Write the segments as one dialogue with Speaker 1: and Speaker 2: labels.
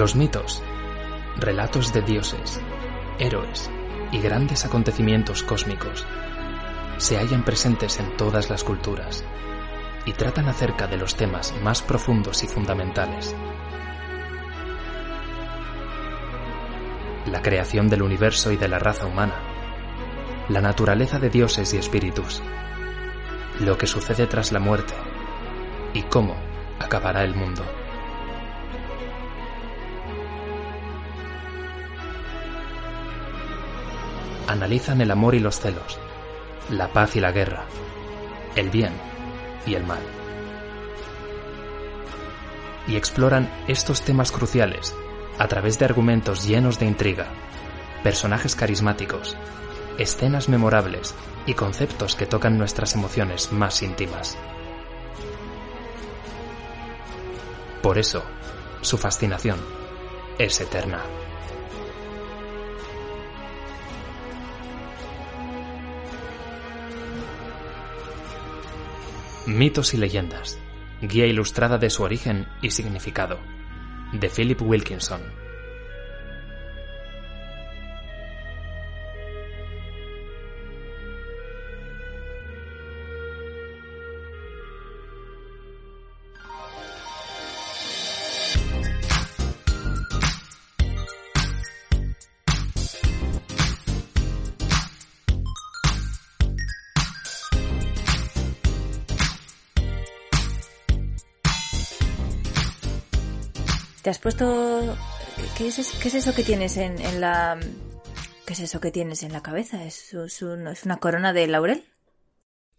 Speaker 1: Los mitos, relatos de dioses, héroes y grandes acontecimientos cósmicos se hallan presentes en todas las culturas y tratan acerca de los temas más profundos y fundamentales. La creación del universo y de la raza humana, la naturaleza de dioses y espíritus, lo que sucede tras la muerte y cómo acabará el mundo. Analizan el amor y los celos, la paz y la guerra, el bien y el mal. Y exploran estos temas cruciales a través de argumentos llenos de intriga, personajes carismáticos, escenas memorables y conceptos que tocan nuestras emociones más íntimas. Por eso, su fascinación es eterna. Mitos y leyendas. Guía ilustrada de su origen y significado. De Philip Wilkinson.
Speaker 2: Es, qué es eso que tienes en, en la... ¿Qué es eso que tienes en la cabeza? ¿Es, es un- es una corona de laurel?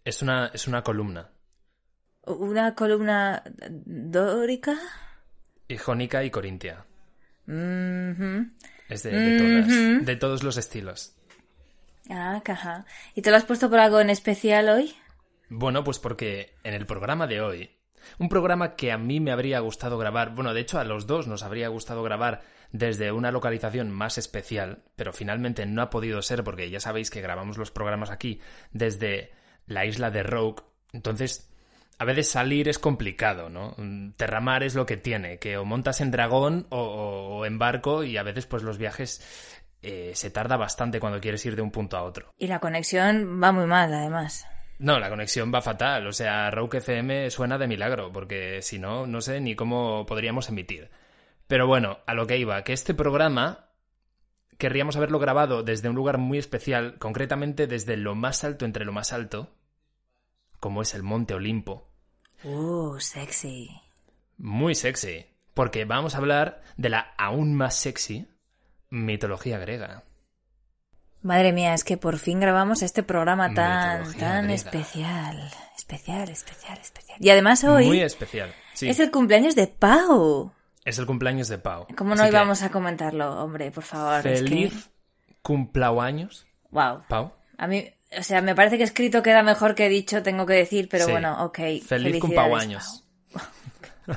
Speaker 1: Es una, es una columna.
Speaker 2: ¿Una columna dórica?
Speaker 1: Y jónica y corintia.
Speaker 2: Mhm.
Speaker 1: Es de, de todas.
Speaker 2: Ujú.
Speaker 1: De todos los estilos.
Speaker 2: Ah, caja. ¿Y te lo has puesto por algo en especial hoy?
Speaker 1: Bueno, pues porque en el programa de hoy, un programa que a mí me habría gustado grabar, bueno, de hecho a los dos nos habría gustado grabar desde una localización más especial, pero finalmente no ha podido ser porque ya sabéis que grabamos los programas aquí desde la isla de Rogue, entonces a veces salir es complicado, ¿no? Mm, Terramar es lo que tiene, que o montas en dragón o en barco y a veces pues los viajes eh, se tarda bastante cuando quieres ir de un punto a otro.
Speaker 2: Y la conexión va muy mal, además.
Speaker 1: No, la conexión va fatal. O sea, Rogue FM suena de milagro, porque si no, no sé ni cómo podríamos emitir. Pero bueno, a lo que iba, que este programa querríamos haberlo grabado desde un lugar muy especial, concretamente desde lo más alto entre lo más alto, como es el Monte Olimpo.
Speaker 2: Uh, sexy.
Speaker 1: Muy sexy, porque vamos a hablar de la aún más sexy mitología griega.
Speaker 2: Madre mía, es que por fin grabamos este programa tan,
Speaker 1: Mitología
Speaker 2: tan
Speaker 1: griega.
Speaker 2: especial. Especial, especial, especial. Y además hoy
Speaker 1: Muy especial. Sí,
Speaker 2: es el cumpleaños de Pau.
Speaker 1: es el cumpleaños de Pau.
Speaker 2: ¿Cómo no
Speaker 1: que,
Speaker 2: íbamos a comentarlo, hombre? Por favor. es que-
Speaker 1: Feliz cumpleaños,
Speaker 2: Wow.
Speaker 1: Pau.
Speaker 2: A mí, o sea, me parece que escrito queda mejor que dicho, tengo que decir, pero
Speaker 1: Sí.
Speaker 2: bueno, ok.
Speaker 1: Feliz
Speaker 2: ir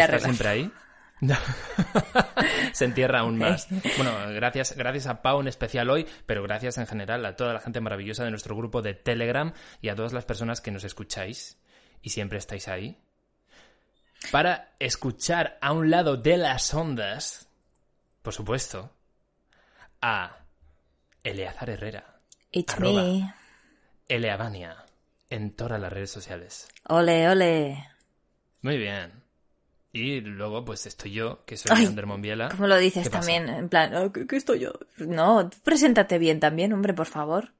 Speaker 2: a
Speaker 1: estar
Speaker 2: arreglar.
Speaker 1: siempre ahí. Se entierra aún más. Bueno, gracias, gracias a Pau en especial hoy, pero gracias en general a toda la gente maravillosa de nuestro grupo de Telegram y a todas las personas que nos escucháis y siempre estáis ahí. Para escuchar a un lado de las ondas, por supuesto, a Eleazar Herrera,
Speaker 2: It's
Speaker 1: Arroba.
Speaker 2: me.
Speaker 1: Eleavania, en todas las redes sociales.
Speaker 2: Ole, ole.
Speaker 1: Muy bien. Y luego, pues estoy yo, que soy Ander Monbiela.
Speaker 2: ¿Cómo lo dices también? En plan, "Ah, ¿qué, qué estoy yo? No, preséntate bien también, hombre, por favor.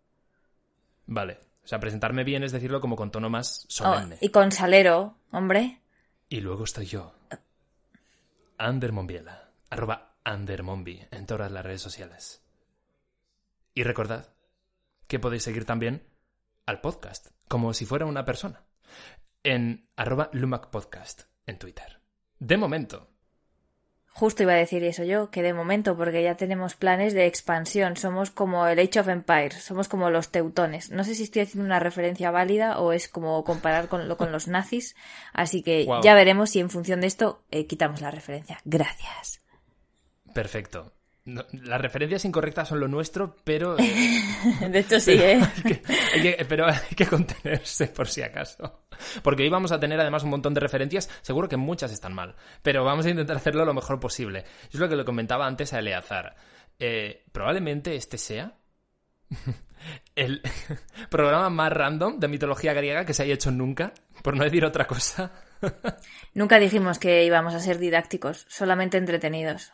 Speaker 1: Vale. O sea, presentarme bien es decirlo como con tono más solemne.
Speaker 2: Oh, y con salero, hombre.
Speaker 1: Y luego estoy yo. Ander Monbiela. Arroba Andermombi en todas las redes sociales. Y recordad que podéis seguir también al podcast, como si fuera una persona, en arroba Lumac Podcast en Twitter. De momento,
Speaker 2: Justo iba a decir eso yo, que de momento, porque ya tenemos planes de expansión, somos como el Age of Empires, somos como los teutones. No sé si estoy haciendo una referencia válida o es como comparar con, con los nazis, así que ya veremos si en función de esto eh, quitamos la referencia. Gracias.
Speaker 1: perfecto. No, las referencias incorrectas son lo nuestro, pero, eh,
Speaker 2: De hecho sí, ¿eh?
Speaker 1: hay que- hay que- pero hay que contenerse por si acaso. Porque hoy vamos a tener además un montón de referencias, seguro que muchas están mal, pero vamos a intentar hacerlo lo mejor posible. Es lo que le comentaba antes a Eleazar. Eh, probablemente este sea el programa más random de mitología griega que se haya hecho nunca, por no decir otra cosa.
Speaker 2: Nunca dijimos que íbamos a ser didácticos, solamente entretenidos.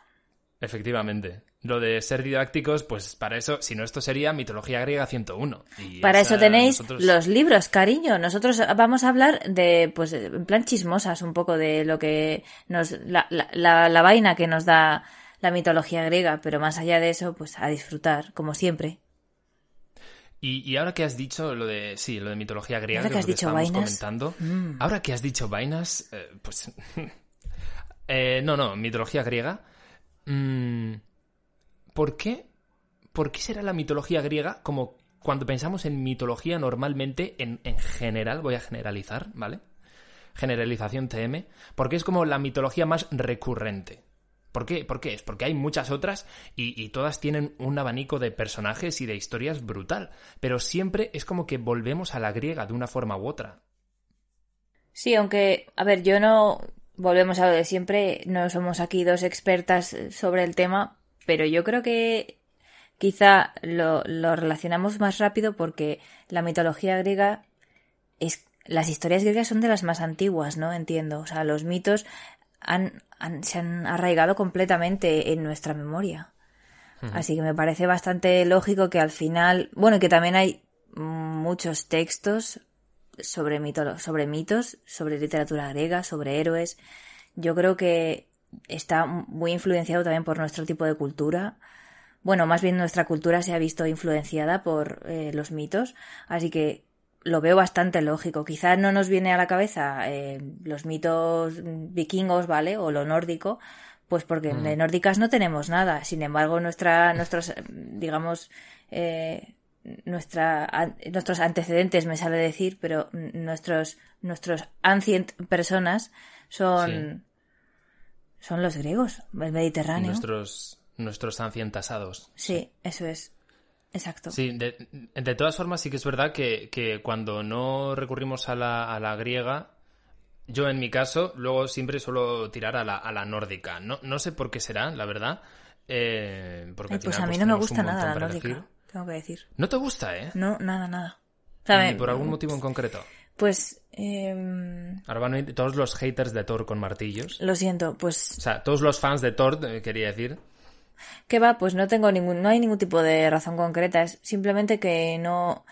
Speaker 1: Efectivamente. Lo de ser didácticos, pues para eso, si no, esto sería mitología griega 101. Y
Speaker 2: Para
Speaker 1: esa
Speaker 2: eso tenéis
Speaker 1: nosotros-
Speaker 2: los libros, cariño. Nosotros vamos a hablar de, pues, en plan chismosas, un poco de lo que nos, la, la, la, la vaina que nos da la mitología griega, pero más allá de eso, pues a disfrutar, como siempre.
Speaker 1: Y, y ahora que has dicho lo de, sí, lo de mitología griega,
Speaker 2: Ahora que has dicho vainas,
Speaker 1: comentando.
Speaker 2: mm.
Speaker 1: Ahora que has dicho vainas, eh, pues... eh, no, no, mitología griega. Mm, ¿Por qué? ¿Por qué será la mitología griega como cuando pensamos en mitología normalmente, en, en general, voy a generalizar, ¿vale? Generalización TM, porque es como la mitología más recurrente. ¿Por qué? ¿Por qué? Es porque hay muchas otras y, y todas tienen un abanico de personajes y de historias brutal. Pero siempre es como que volvemos a la griega de una forma u otra.
Speaker 2: Sí, aunque, a ver, yo no, volvemos a lo de siempre, no somos aquí dos expertas sobre el tema, pero yo creo que quizá lo, lo relacionamos más rápido porque la mitología griega es, las historias griegas son de las más antiguas, ¿no? Entiendo. O sea, los mitos han, han- se han arraigado completamente en nuestra memoria. Así que me parece bastante lógico que al final, bueno, que también hay muchos textos sobre, mito, sobre mitos, sobre literatura griega, sobre héroes. Yo creo que está muy influenciado también por nuestro tipo de cultura. Bueno, más bien nuestra cultura se ha visto influenciada por eh, los mitos, así que lo veo bastante lógico. Quizás no nos viene a la cabeza eh, los mitos vikingos, ¿vale? O lo nórdico, pues porque de nórdicas no tenemos nada. Sin embargo, nuestra, nuestros, eh, digamos, eh, nuestra, an- nuestros antecedentes, me sale decir, pero nuestros, nuestros ancient personas son, son los griegos, el Mediterráneo.
Speaker 1: Nuestros, nuestros ancientasados.
Speaker 2: Sí, eso es. Exacto.
Speaker 1: Sí, de, de todas formas sí que es verdad que, que cuando no recurrimos a la, a la griega, yo en mi caso luego siempre suelo tirar a la, a la nórdica. No, no sé por qué será, la verdad. eh, porque
Speaker 2: Ay, pues a mí
Speaker 1: pues,
Speaker 2: no me gusta nada la nórdica,
Speaker 1: elegir.
Speaker 2: Tengo que decir.
Speaker 1: No te gusta, ¿eh?
Speaker 2: No, nada, nada.
Speaker 1: ¿Y por algún motivo en concreto?
Speaker 2: Pues, em,
Speaker 1: Ahora van a ir todos los haters de Thor con martillos.
Speaker 2: lo siento, pues,
Speaker 1: O sea, todos los fans de Thor, eh, quería decir.
Speaker 2: ¿qué va? Pues no tengo ningún, no hay ningún tipo de razón concreta, es simplemente que no,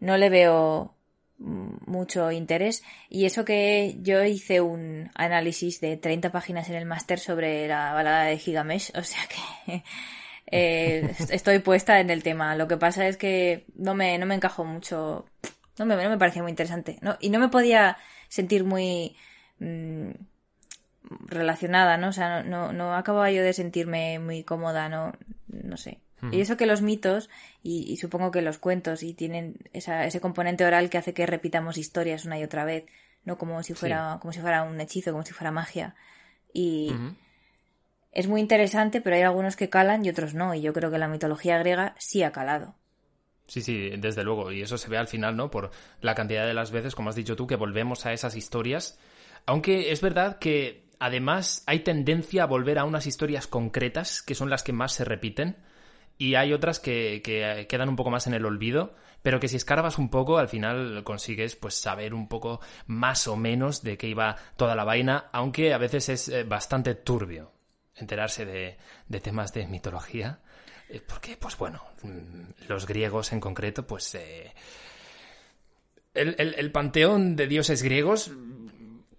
Speaker 2: no le veo mm, mucho interés y eso que yo hice un análisis de 30 páginas en el máster sobre la balada de Gigamesh, o sea que eh, estoy puesta en el tema. Lo que pasa es que no me, no me encajó mucho, no me, no me parecía muy interesante, ¿no? Y no me podía sentir muy mm, relacionada, ¿no? O sea, no, no, no acababa yo de sentirme muy cómoda, no, no sé. Y eso que los mitos, y, y supongo que los cuentos, y tienen esa, ese componente oral que hace que repitamos historias una y otra vez, no como si fuera, como si fuera un hechizo, como si fuera magia. Y. es muy interesante, pero hay algunos que calan y otros no. Y yo creo que la mitología griega sí ha calado.
Speaker 1: Sí, sí, desde luego. Y eso se ve al final, ¿no? Por la cantidad de las veces, como has dicho tú, que volvemos a esas historias. Aunque es verdad que además hay tendencia a volver a unas historias concretas, que son las que más se repiten. Y hay otras que, que quedan un poco más en el olvido, pero que si escarbas un poco, al final consigues pues saber un poco más o menos de qué iba toda la vaina, aunque a veces es eh, bastante turbio enterarse de, de temas de mitología. Eh, Porque, pues bueno, mm, los griegos en concreto, pues eh, el, panteón de dioses griegos,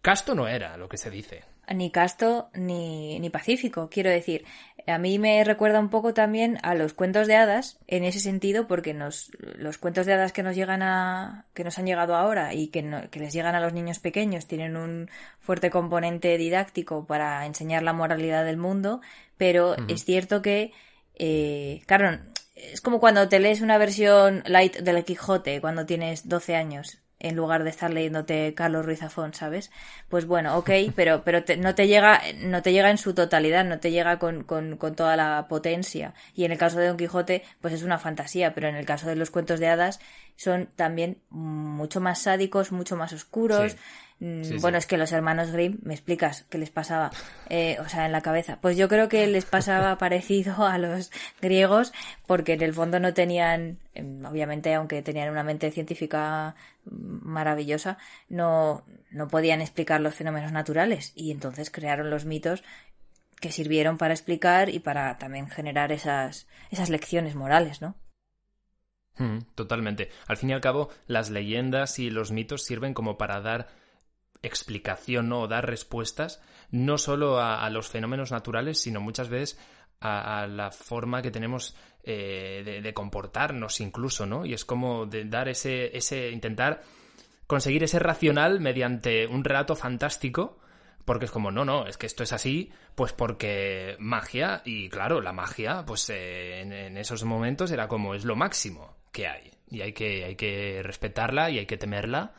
Speaker 1: casto no era lo que se dice.
Speaker 2: Ni casto ni, ni pacífico, quiero decir. A mí me recuerda un poco también a los cuentos de hadas en ese sentido, porque nos, los cuentos de hadas que nos llegan a, que nos han llegado ahora y que, que les llegan a los niños pequeños tienen un fuerte componente didáctico para enseñar la moralidad del mundo, pero es cierto que, eh, claro, es como cuando te lees una versión light del Quijote cuando tienes 12 años en lugar de estar leyéndote Carlos Ruiz Zafón, ¿sabes? Pues bueno, ok, pero, pero no te llega, no te llega en su totalidad, no te llega con, con, con, toda la potencia. Y en el caso de Don Quijote, pues es una fantasía, pero en el caso de los cuentos de hadas, son también mucho más sádicos, mucho más oscuros. Mm, bueno, es que los hermanos Grimm, ¿me explicas qué les pasaba? Eh, o sea, en la cabeza. Pues yo creo que les pasaba parecido a los griegos, porque en el fondo no tenían, em, obviamente, aunque tenían una mente científica maravillosa, no, no podían explicar los fenómenos naturales. Y entonces crearon los mitos que sirvieron para explicar y para también generar esas, esas lecciones morales, ¿no?
Speaker 1: Mm, totalmente. Al fin y al cabo, las leyendas y los mitos sirven como para dar explicación ¿no? dar respuestas no solo a, los fenómenos naturales, sino muchas veces a, la forma que tenemos eh, de, comportarnos incluso, ¿no? Y es como de dar ese, ese, intentar conseguir ese racional mediante un relato fantástico, porque es como, no, no, es que esto es así, pues porque magia, y claro, la magia, pues eh, en, esos momentos era como, es lo máximo que hay, y hay que, hay que respetarla y hay que temerla,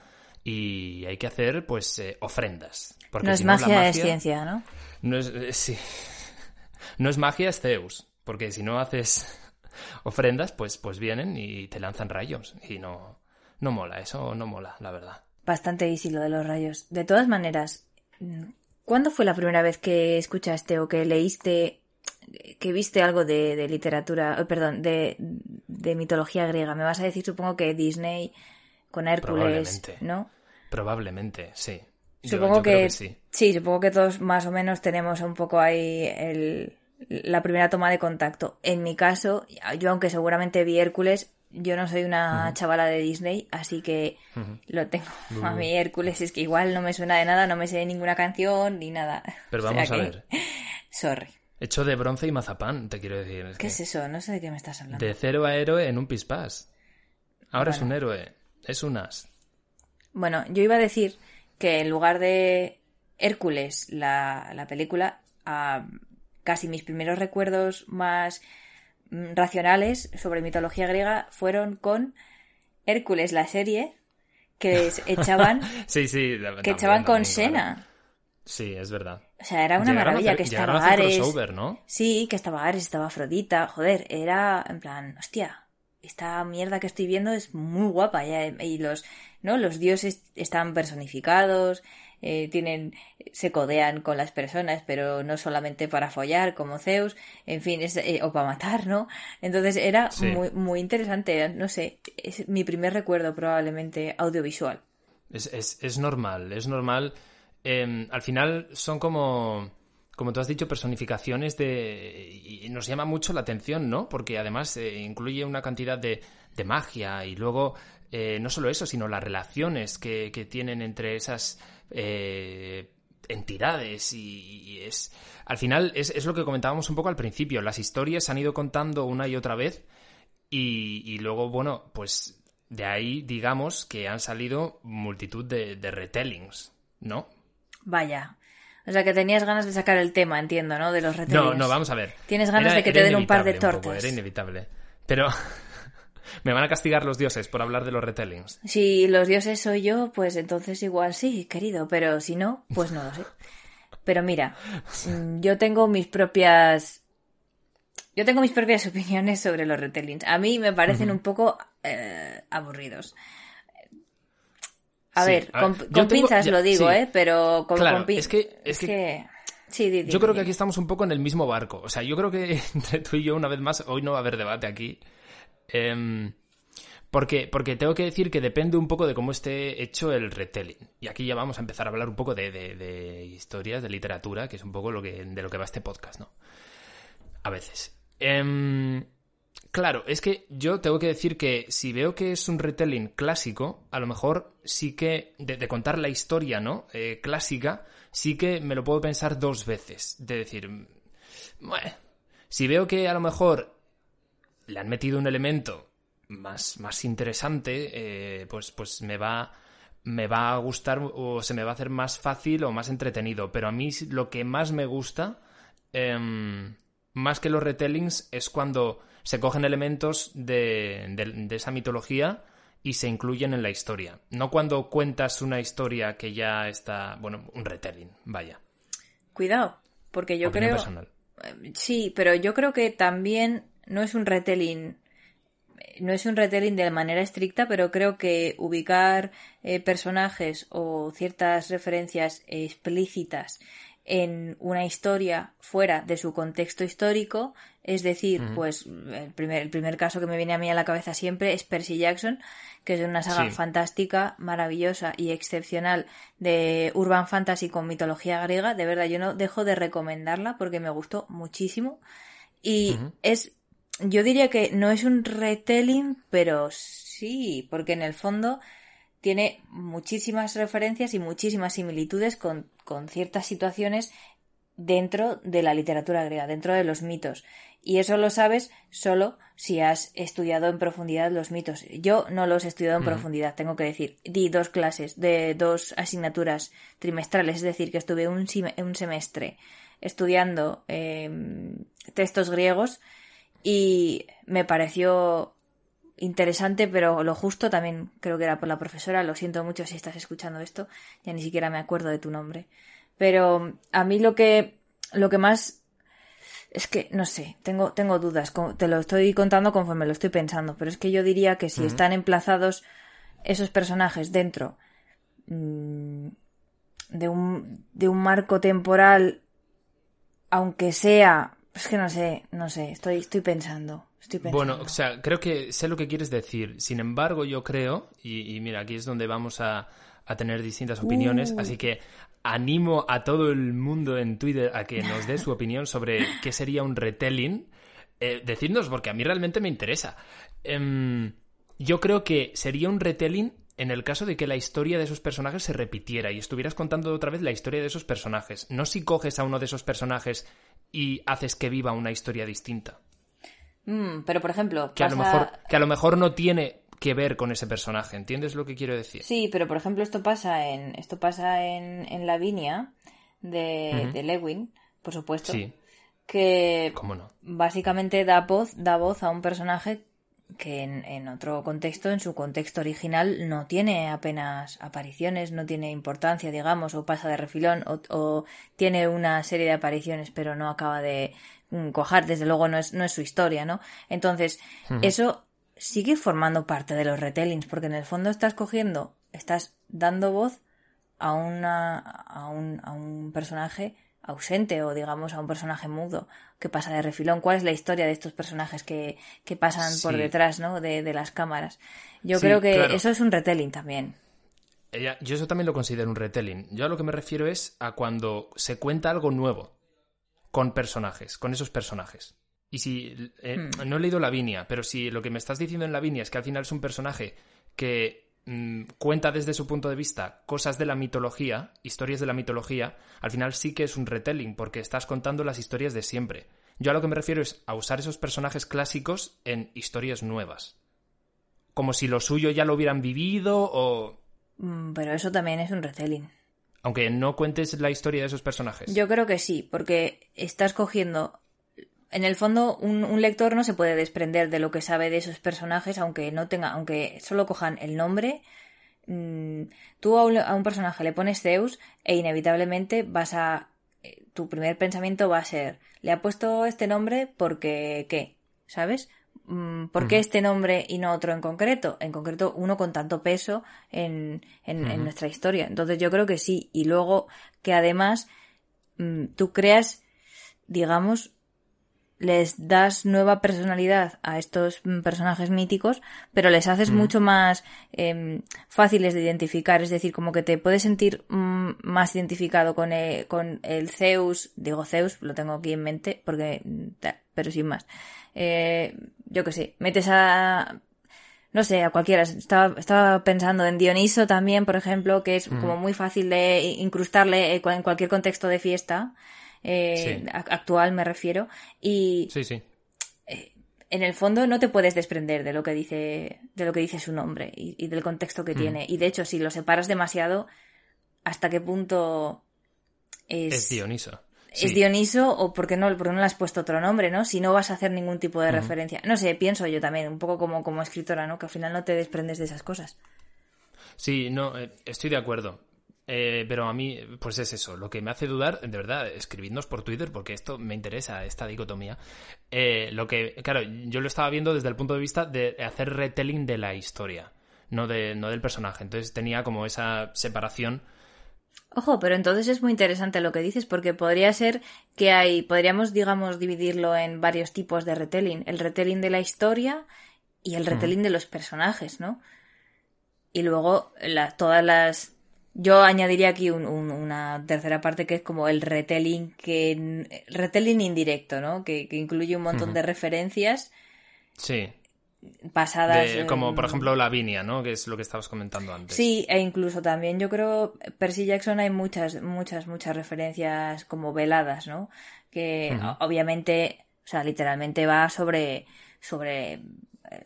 Speaker 1: y hay que hacer pues eh, ofrendas.
Speaker 2: Porque no es magia, es ciencia, ¿no?
Speaker 1: No es, eh, sí. no es magia, es Zeus. Porque si no haces ofrendas, pues, pues vienen y te lanzan rayos. Y no, no mola, eso no mola, la verdad.
Speaker 2: Bastante easy lo de los rayos. De todas maneras, ¿cuándo fue la primera vez que escuchaste o que leíste, que viste algo de, literatura, oh, perdón, de, de mitología griega? Me vas a decir, supongo que Disney con Hércules, ¿no?
Speaker 1: Probablemente, sí.
Speaker 2: Supongo que, sí. supongo que todos más o menos tenemos un poco ahí el, la primera toma de contacto. En mi caso, yo aunque seguramente vi Hércules, yo no soy una chavala de Disney, así que lo tengo. A mí Hércules es que igual no me suena de nada, no me sé ninguna canción ni nada.
Speaker 1: Pero vamos a ver.
Speaker 2: Sorry.
Speaker 1: Hecho de bronce y mazapán, te quiero decir.
Speaker 2: ¿Qué es eso? No sé de qué me estás hablando.
Speaker 1: De cero a héroe en un pispás. Ahora es un héroe. Es un as.
Speaker 2: Bueno, yo iba a decir que en lugar de Hércules, la, la película, casi mis primeros recuerdos más mm, racionales sobre mitología griega fueron con Hércules, la serie, que echaban,
Speaker 1: sí, sí,
Speaker 2: que echaban con Sena.
Speaker 1: Sí, es verdad.
Speaker 2: O sea, era una maravilla que estaba Ares. Sí, que estaba Ares, estaba Afrodita. Joder, era en plan, hostia, esta mierda que estoy viendo es muy guapa y los no los dioses están personificados eh, tienen se codean con las personas pero no solamente para follar como Zeus en fin eh, o para matar no entonces era muy muy interesante no sé es mi primer recuerdo probablemente audiovisual.
Speaker 1: Es, es, es normal es normal. Em, al final son como como tú has dicho, personificaciones de... Y nos llama mucho la atención, ¿no? Porque además eh, incluye una cantidad de, de magia y luego eh, no solo eso, sino las relaciones que, que tienen entre esas eh, entidades y, es... Al final es, es, lo que comentábamos un poco al principio, las historias se han ido contando una y otra vez y, y luego, bueno, pues de ahí digamos que han salido multitud de, de retellings, ¿no?
Speaker 2: Vaya, o sea, que tenías ganas de sacar el tema, entiendo, ¿no? De los retellings.
Speaker 1: No, no, vamos a ver.
Speaker 2: Tienes ganas de que te den un par de tortas.
Speaker 1: era inevitable. Pero me van a castigar los dioses por hablar de los retellings.
Speaker 2: Si los dioses soy yo, pues entonces igual sí, querido. Pero si no, pues no lo sé. Pero mira, mm, yo tengo mis propias... Yo tengo mis propias opiniones sobre los retellings. A mí me parecen un poco eh, aburridos. A ver, con, pinzas lo digo, ¿eh? Pero con,
Speaker 1: claro, es que... Es, que... Sí, yo creo que aquí estamos un poco en el mismo barco. O sea, yo creo que entre tú y yo, una vez más, hoy no va a haber debate aquí. Em, porque, porque tengo que decir que depende un poco de cómo esté hecho el retelling. Y aquí ya vamos a empezar a hablar un poco de, de, historias, de literatura, que es un poco lo que, de lo que va este podcast, ¿no? A veces. Em, Claro, es que yo tengo que decir que si veo que es un retelling clásico, a lo mejor sí que, de, contar la historia, ¿no? Eh, clásica, sí que me lo puedo pensar dos veces. De decir, si veo que a lo mejor le han metido un elemento más, más interesante, eh, pues, pues me va me va a gustar o se me va a hacer más fácil o más entretenido. Pero a mí lo que más me gusta, em, más que los retellings, es cuando se cogen elementos de, de, esa mitología y se incluyen en la historia. No cuando cuentas una historia que ya está, bueno, un retelling, vaya.
Speaker 2: Cuidado, porque yo creo... Eh, sí, pero yo creo que también no es un retelling no es un retelling de manera estricta, pero creo que ubicar eh, personajes o ciertas referencias explícitas en una historia fuera de su contexto histórico, es decir, pues el primer, el primer caso que me viene a mí a la cabeza siempre es Percy Jackson, que es una saga fantástica, maravillosa y excepcional de urban fantasy con mitología griega. De verdad, yo no dejo de recomendarla porque me gustó muchísimo. Y es yo diría que no es un retelling, pero sí, porque en el fondo tiene muchísimas referencias y muchísimas similitudes con, ciertas situaciones dentro de la literatura griega, dentro de los mitos. Y eso lo sabes solo si has estudiado en profundidad los mitos. Yo no los he estudiado en profundidad, tengo que decir. Di dos clases de dos asignaturas trimestrales, es decir, que estuve un, un semestre estudiando em, textos griegos y me pareció interesante, pero lo justo también creo que era por la profesora. Lo siento mucho si estás escuchando esto, ya ni siquiera me acuerdo de tu nombre. Pero a mí lo que, lo que más es que no sé, tengo, tengo dudas. Te lo estoy contando conforme lo estoy pensando, pero es que yo diría que si están emplazados esos personajes dentro mm, de un, de un marco temporal, aunque sea es que no sé, no sé, estoy, estoy pensando. Estoy
Speaker 1: Bueno, o sea, creo que sé lo que quieres decir. Sin embargo, yo creo, y, mira, aquí es donde vamos a, tener distintas opiniones, uh. así que animo a todo el mundo en Twitter a que nos dé su opinión sobre qué sería un retelling. Eh, decidnos, porque a mí realmente me interesa. Em, yo creo que sería un retelling en el caso de que la historia de esos personajes se repitiera y estuvieras contando otra vez la historia de esos personajes. No si coges a uno de esos personajes y haces que viva una historia distinta.
Speaker 2: Mm, pero, por ejemplo,
Speaker 1: que, a lo mejor, que a lo mejor no tiene que ver con ese personaje, ¿entiendes lo que quiero decir?
Speaker 2: Sí, pero por ejemplo esto pasa en esto pasa en, en Lavinia de, de Lewin, por supuesto. Sí. Que
Speaker 1: ¿Cómo no?
Speaker 2: básicamente da voz, da voz a un personaje que en, otro contexto, en su contexto original, no tiene apenas apariciones, no tiene importancia, digamos, o pasa de refilón, o, tiene una serie de apariciones, pero no acaba de cojar, desde luego no es, no es su historia, ¿no? Entonces, eso sigue formando parte de los retellings, porque en el fondo estás cogiendo, estás dando voz a, una, a, un, a un personaje ausente o digamos a un personaje mudo que pasa de refilón. ¿Cuál es la historia de estos personajes que, pasan por detrás ¿no? de, las cámaras? Yo creo que eso es un retelling también.
Speaker 1: yo eso también lo considero un retelling. Yo a lo que me refiero es a cuando se cuenta algo nuevo con personajes, con esos personajes. Y si eh, hmm. no he leído Lavinia, pero si lo que me estás diciendo en Lavinia es que al final es un personaje que Mm, cuenta desde su punto de vista cosas de la mitología, historias de la mitología, al final sí que es un retelling, porque estás contando las historias de siempre. Yo a lo que me refiero es a usar esos personajes clásicos en historias nuevas. Como si lo suyo ya lo hubieran vivido o...
Speaker 2: Mm, pero eso también es un retelling.
Speaker 1: Aunque no cuentes la historia de esos personajes.
Speaker 2: Yo creo que sí, porque estás cogiendo en el fondo un, lector no se puede desprender de lo que sabe de esos personajes aunque no tenga aunque solo cojan el nombre. Mm, tú a un, personaje le pones Zeus e inevitablemente vas a eh, tu primer pensamiento va a ser le ha puesto este nombre porque qué sabes ¿Por qué este nombre y no otro en concreto? En concreto, uno con tanto peso en, en, nuestra historia. Entonces yo creo que sí. Y luego que además mm, tú creas, digamos, les das nueva personalidad a estos personajes míticos, pero les haces mm. mucho más em, fáciles de identificar, es decir, como que te puedes sentir mm, más identificado con el, con el Zeus, digo Zeus, lo tengo aquí en mente, porque, pero sin más. Eh, yo qué sé, metes a, no sé, a cualquiera. Estaba, estaba pensando en Dioniso también, por ejemplo, que es como muy fácil de incrustarle en cualquier contexto de fiesta. Eh, actual me refiero. Y
Speaker 1: sí, sí.
Speaker 2: Eh, en el fondo no te puedes desprender de lo que dice, de lo que dice su nombre y, del contexto que tiene. Y de hecho, si lo separas demasiado, ¿hasta qué punto es,
Speaker 1: es Dioniso?
Speaker 2: Es Dioniso o por qué no, no le has puesto otro nombre, ¿no? Si no vas a hacer ningún tipo de referencia. No sé, pienso yo también, un poco como, como escritora, ¿no? Que al final no te desprendes de esas cosas.
Speaker 1: Sí, no, eh, estoy de acuerdo. Eh, pero a mí, pues es eso. Lo que me hace dudar, de verdad, escribidnos por Twitter, porque esto me interesa, esta dicotomía. Eh, lo que, claro, yo lo estaba viendo desde el punto de vista de hacer retelling de la historia, no, de, no del personaje. Entonces tenía como esa separación
Speaker 2: Ojo, pero entonces es muy interesante lo que dices, porque podría ser que hay, podríamos, digamos, dividirlo en varios tipos de retelling. El retelling de la historia y el retelling de los personajes, ¿no? Y luego todas las... Yo añadiría aquí una tercera parte que es como el retelling que retelling indirecto, ¿no? Que, incluye un montón de referencias.
Speaker 1: Sí
Speaker 2: pasadas.
Speaker 1: como por ejemplo Lavinia, ¿no? Que es lo que estabas comentando antes.
Speaker 2: Sí, e incluso también yo creo Percy Jackson hay muchas, muchas, muchas referencias como veladas, ¿no? Que obviamente, o sea, literalmente va sobre, sobre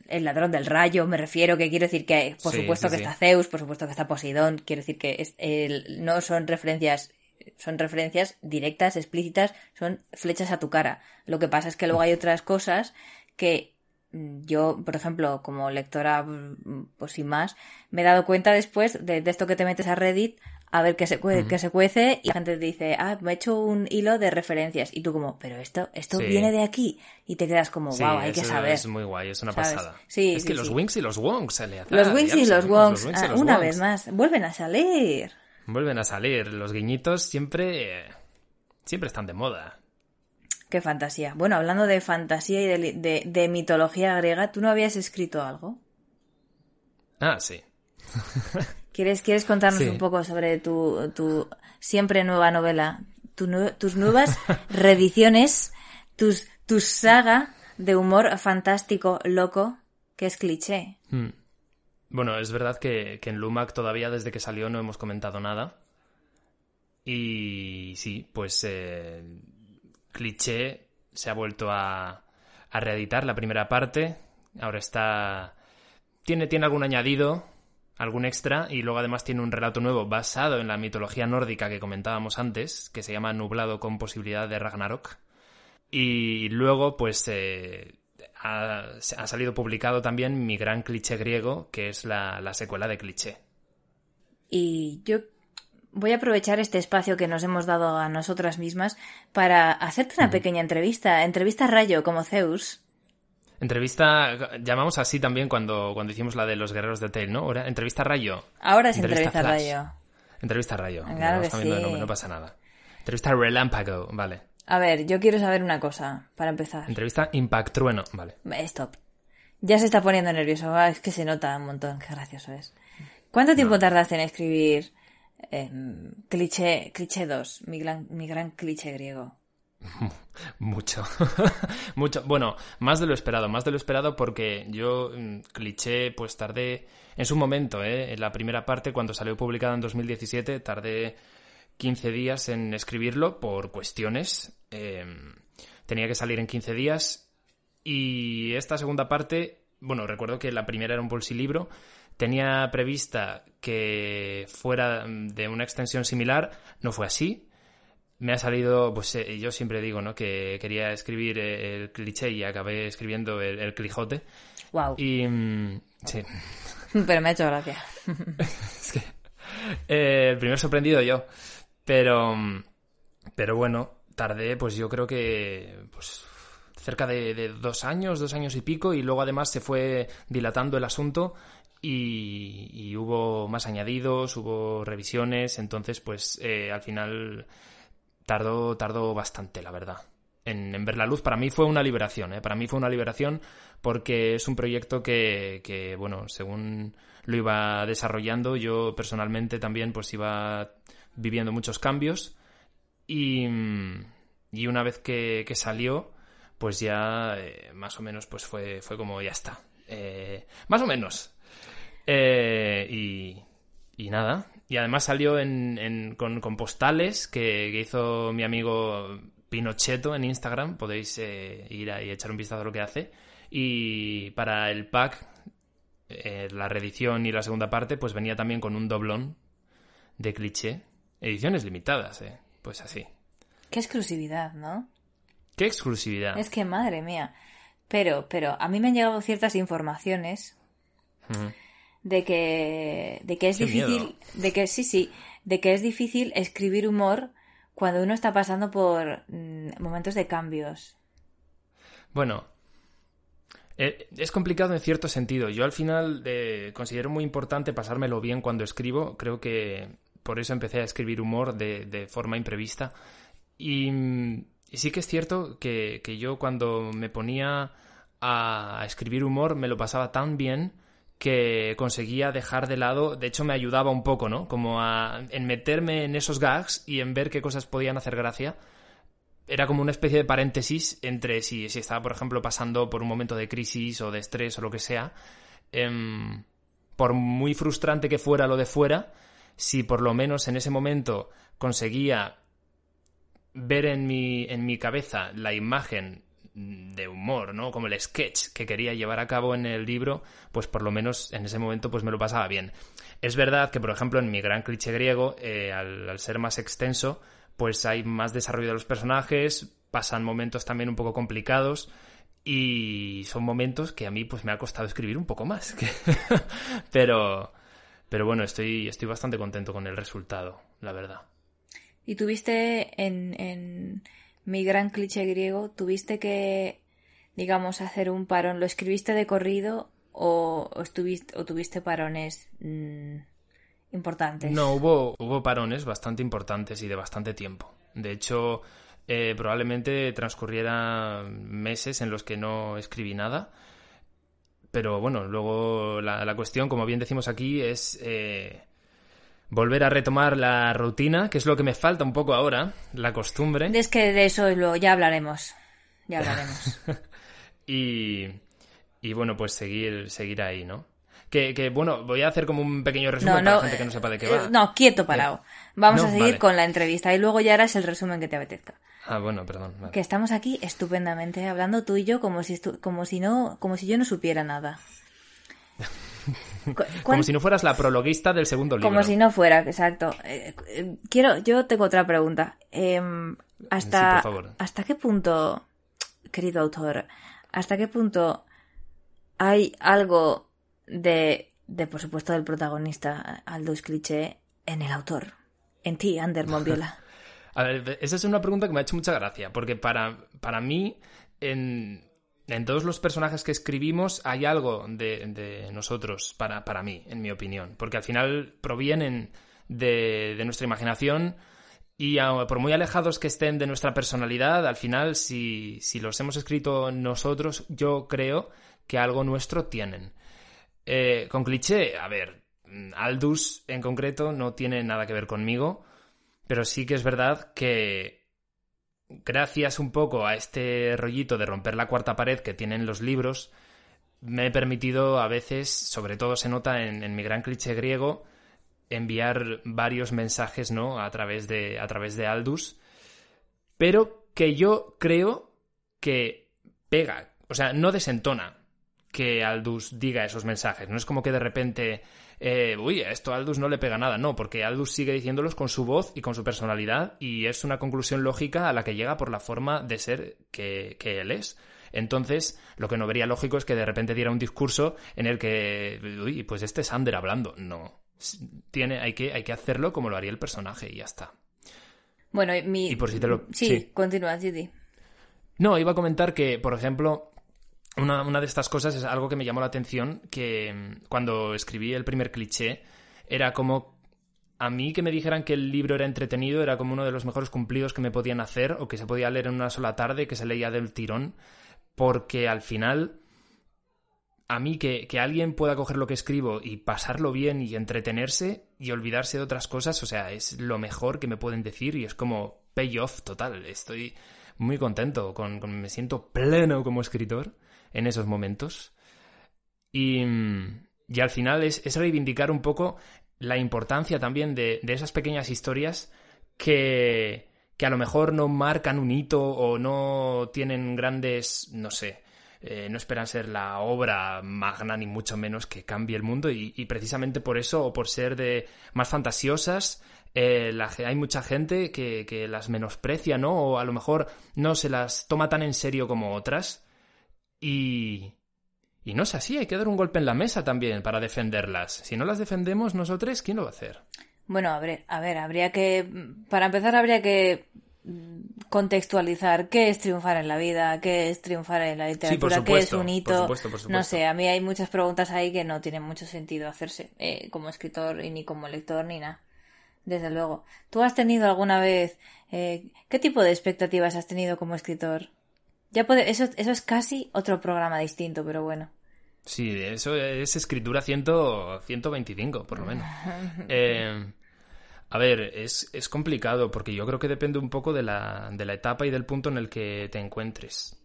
Speaker 2: el ladrón del rayo, me refiero, que quiero decir que por supuesto que está Zeus, por supuesto que está Poseidón, quiero decir que es, no son referencias son referencias directas, explícitas, son flechas a tu cara. Lo que pasa es que luego hay otras cosas que yo, por ejemplo, como lectora, pues sin más, me he dado cuenta después de, esto que te metes a Reddit a ver qué se, se cuece y la gente te dice, ah, me he hecho un hilo de referencias y tú como, pero esto, esto viene de aquí y te quedas como, wow, hay que saber.
Speaker 1: Es muy guay, es una pasada.
Speaker 2: Sí,
Speaker 1: es que los Wings y los Wongs se le
Speaker 2: Los Wings y los Wongs, ah, una vez más, vuelven a salir.
Speaker 1: Vuelven a salir, los guiñitos siempre, siempre están de moda.
Speaker 2: Qué fantasía. Bueno, hablando de fantasía y de, mitología griega, ¿tú no habías escrito algo?
Speaker 1: Ah, sí.
Speaker 2: ¿Quieres, ¿Quieres contarnos un poco sobre tu, tu siempre nueva novela? tus nuevas reediciones, tus, tu saga de humor fantástico, loco, que es cliché.
Speaker 1: Hmm. Bueno, es verdad que, en Lumac todavía desde que salió no hemos comentado nada. Y sí, pues eh, cliché se ha vuelto a, a reeditar la primera parte. Ahora está. Tiene, tiene algún añadido, algún extra, y luego además tiene un relato nuevo basado en la mitología nórdica que comentábamos antes, que se llama Nublado con posibilidad de Ragnarok. Y luego, pues. Eh, ha, ha, salido publicado también Mi Gran Cliché Griego, que es la, la secuela de Cliché.
Speaker 2: Y yo voy a aprovechar este espacio que nos hemos dado a nosotras mismas para hacerte una pequeña entrevista, entrevista rayo como Zeus.
Speaker 1: Entrevista, llamamos así también cuando, cuando hicimos la de los guerreros de Tel, ¿no? Ahora, entrevista rayo.
Speaker 2: Ahora es entrevista, rayo.
Speaker 1: Entrevista rayo. Claro no pasa nada. Entrevista relámpago, vale.
Speaker 2: A ver, yo quiero saber una cosa, para empezar.
Speaker 1: Entrevista impact trueno, vale.
Speaker 2: Stop. Ya se está poniendo nervioso, ah, es que se nota un montón, qué gracioso es. ¿Cuánto tiempo tardaste en escribir Em, cliché, cliché 2, mi gran, mi gran cliché griego.
Speaker 1: Mucho, mucho. Bueno, más de lo esperado, más de lo esperado porque yo mm, cliché, pues tardé en su momento, ¿eh? en la primera parte, cuando salió publicada en 2017, tardé 15 días en escribirlo por cuestiones. Em, tenía que salir en 15 días y esta segunda parte, bueno, recuerdo que la primera era un bolsilibro tenía prevista que fuera de una extensión similar, no fue así. Me ha salido, pues eh, yo siempre digo, ¿no? Que quería escribir el cliché y acabé escribiendo el, clijote.
Speaker 2: Wow.
Speaker 1: Y mm, sí.
Speaker 2: Pero me ha hecho gracia.
Speaker 1: es que eh, el primer sorprendido yo. Pero, pero bueno, tardé, pues yo creo que pues, cerca de, de, dos años, dos años y pico, y luego además se fue dilatando el asunto y, hubo más añadidos, hubo revisiones, entonces pues eh, al final tardó, tardó bastante, la verdad. En, ver la luz, para mí fue una liberación, ¿eh? para mí fue una liberación porque es un proyecto que, que, bueno, según lo iba desarrollando, yo personalmente también pues iba viviendo muchos cambios y, y una vez que, que salió, pues ya eh, más o menos pues fue, fue como ya está. Eh, más o menos. Eh, y, y nada. Y además salió en, con, postales que, hizo mi amigo Pinocheto en Instagram. Podéis ir ahí y echar un vistazo a lo que hace. Y para el pack, la reedición y la segunda parte, pues venía también con un doblón de cliché. Ediciones limitadas, ¿eh? Pues así.
Speaker 2: Qué exclusividad, ¿no?
Speaker 1: Qué exclusividad.
Speaker 2: Es que madre mía. Pero, pero a mí me han llegado ciertas informaciones de que, de que es difícil, de que sí, sí, de que es difícil escribir humor cuando uno está pasando por mm, momentos de cambios.
Speaker 1: Bueno, eh, es complicado en cierto sentido. Yo al final eh, considero muy importante pasármelo bien cuando escribo. Creo que por eso empecé a escribir humor de, de forma imprevista. Y y sí que es cierto que, yo cuando me ponía a escribir humor me lo pasaba tan bien que conseguía dejar de lado, de hecho me ayudaba un poco, ¿no? Como a, en meterme en esos gags y en ver qué cosas podían hacer gracia. Era como una especie de paréntesis entre si, si estaba, por ejemplo, pasando por un momento de crisis o de estrés o lo que sea. Em, por muy frustrante que fuera lo de fuera, si por lo menos en ese momento conseguía ver en mi, en mi cabeza la imagen de humor, ¿no? Como el sketch que quería llevar a cabo en el libro, pues por lo menos en ese momento pues me lo pasaba bien. Es verdad que, por ejemplo, en mi gran cliché griego, eh, al, ser más extenso, pues hay más desarrollo de los personajes, pasan momentos también un poco complicados y son momentos que a mí pues me ha costado escribir un poco más. pero, pero bueno, estoy, estoy bastante contento con el resultado, la verdad.
Speaker 2: Y tuviste en, en mi gran cliché griego, tuviste que, digamos, hacer un parón. ¿Lo escribiste de corrido o, estuviste, o tuviste parones mm, importantes?
Speaker 1: No, hubo, hubo parones bastante importantes y de bastante tiempo. De hecho, eh, probablemente transcurrieran meses en los que no escribí nada. Pero bueno, luego la, la cuestión, como bien decimos aquí, es eh, volver a retomar la rutina, que es lo que me falta un poco ahora, la costumbre.
Speaker 2: Es que de eso lo, ya hablaremos. Ya hablaremos.
Speaker 1: y, y bueno, pues seguir, seguir ahí, ¿no? Que, que, bueno, voy a hacer como un pequeño resumen para la gente que no sepa de qué va.
Speaker 2: Eh, no, quieto parado. Vamos a seguir con la entrevista y luego ya harás el resumen que te apetezca.
Speaker 1: Ah, bueno, perdón.
Speaker 2: Que estamos aquí estupendamente hablando tú y yo como si como si no como si yo no supiera nada.
Speaker 1: Como si no fueras la prologuista del segundo libro.
Speaker 2: Como si no fuera, exacto. Eh, eh, quiero, yo tengo otra pregunta. Em, hasta, ¿Hasta qué punto, querido autor, hasta qué punto hay algo de, de por supuesto, del protagonista, Aldous Cliché, en el autor? En ti, Ander Monviola.
Speaker 1: A ver, esa es una pregunta que me ha hecho mucha gracia, porque para, para mí, en, en todos los personajes que escribimos hay algo de, nosotros, para, para, mí, en mi opinión, porque al final provienen de, nuestra imaginación y por muy alejados que estén de nuestra personalidad, al final, si, si los hemos escrito nosotros, yo creo que algo nuestro tienen. Eh, con cliché, a ver, Aldous en concreto no tiene nada que ver conmigo, pero sí que es verdad que gracias un poco a este rollito de romper la cuarta pared que tienen los libros, me he permitido a veces, sobre todo se nota en, mi gran cliché griego, enviar varios mensajes, ¿no? A través de, a través de Aldus, pero que yo creo que pega, o sea, no desentona que Aldus diga esos mensajes. No es como que de repente eh, uy, esto a Aldous no le pega nada. No, porque Aldous sigue diciéndolos con su voz y con su personalidad y es una conclusión lógica a la que llega por la forma de ser que, él es. Entonces, lo que no vería lógico es que de repente diera un discurso en el que, uy, pues este es Ander hablando. No. Tiene, hay, que, hay que hacerlo como lo haría el personaje y ya está.
Speaker 2: Bueno, mi...
Speaker 1: Y por si te lo...
Speaker 2: Sí, continúa, Gidi.
Speaker 1: No, iba a comentar que, por ejemplo, una, de estas cosas es algo que me llamó la atención, que mm, cuando escribí el primer cliché, era como a mí que me dijeran que el libro era entretenido era como uno de los mejores cumplidos que me podían hacer o que se podía leer en una sola tarde, que se leía del tirón, porque al final a mí que, que, alguien pueda coger lo que escribo y pasarlo bien y entretenerse y olvidarse de otras cosas, o sea, es lo mejor que me pueden decir y es como payoff total. Estoy muy contento, con, con- me siento pleno como escritor en esos momentos. Y, y al final es, es reivindicar un poco la importancia también de, de esas pequeñas historias que, que a lo mejor no marcan un hito o no tienen grandes, no sé, eh, no esperan ser la obra magna ni mucho menos que cambie el mundo y, y precisamente por eso o por ser de más fantasiosas eh, hay mucha gente que, que las menosprecia, ¿no? O a lo mejor no se las toma tan en serio como otras y... Y no es así, hay que dar un golpe en la mesa también para defenderlas. Si no las defendemos nosotros, ¿quién lo va a hacer?
Speaker 2: Bueno, a ver, a ver, habría que, para empezar, habría que contextualizar qué es triunfar en la vida, qué es triunfar en la literatura, qué es un
Speaker 1: por
Speaker 2: hito.
Speaker 1: supuesto, por
Speaker 2: No
Speaker 1: supuesto.
Speaker 2: sé, a mí hay muchas preguntas ahí que no tienen mucho sentido hacerse eh, como escritor y ni como lector ni nada. Desde luego. ¿Tú has tenido alguna vez eh, qué tipo de expectativas has tenido como escritor? Ya puede, eso, eso es casi otro programa distinto, pero bueno.
Speaker 1: Sí, eso es escritura 100, 125, por lo menos. Eh, a ver, es, es complicado porque yo creo que depende un poco de la, de la etapa y del punto en el que te encuentres.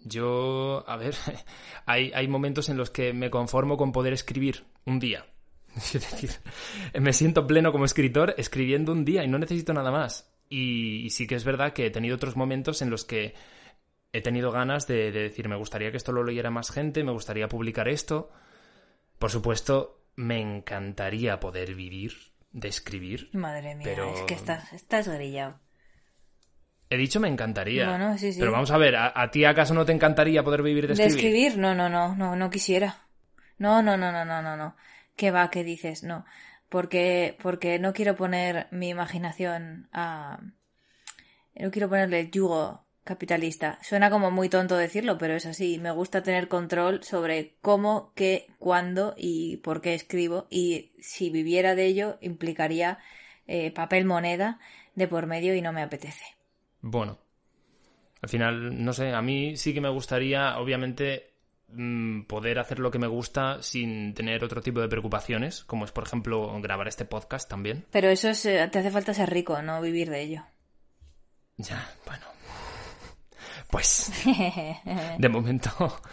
Speaker 1: Yo, a ver, hay, hay momentos en los que me conformo con poder escribir un día. Es decir, me siento pleno como escritor escribiendo un día y no necesito nada más. Y, y sí que es verdad que he tenido otros momentos en los que he tenido ganas de, de decir, me gustaría que esto lo leyera más gente, me gustaría publicar esto. Por supuesto, me encantaría poder vivir de escribir.
Speaker 2: Madre mía,
Speaker 1: Pero-
Speaker 2: es que estás, estás grillado.
Speaker 1: He dicho me encantaría.
Speaker 2: Bueno, sí, sí.
Speaker 1: Pero vamos a ver, ¿a, a ti acaso no te encantaría poder vivir de
Speaker 2: ¿De
Speaker 1: escribir?
Speaker 2: escribir? No, no, no, no, no quisiera. No, no, no, no, no, no, no. ¿Qué va? ¿Qué dices? No. Porque, porque no quiero poner mi imaginación a... No quiero ponerle el yugo capitalista. Suena como muy tonto decirlo, pero es así. Me gusta tener control sobre cómo, qué, cuándo y por qué escribo. Y si viviera de ello, implicaría eh, papel moneda de por medio y no me apetece.
Speaker 1: Bueno, al final, no sé, a mí sí que me gustaría, obviamente, mm, poder hacer lo que me gusta sin tener otro tipo de preocupaciones, como es, por ejemplo, grabar este podcast también.
Speaker 2: Pero eso es, eh, te hace falta ser rico, no vivir de ello.
Speaker 1: Ya, bueno. Pues, de momento,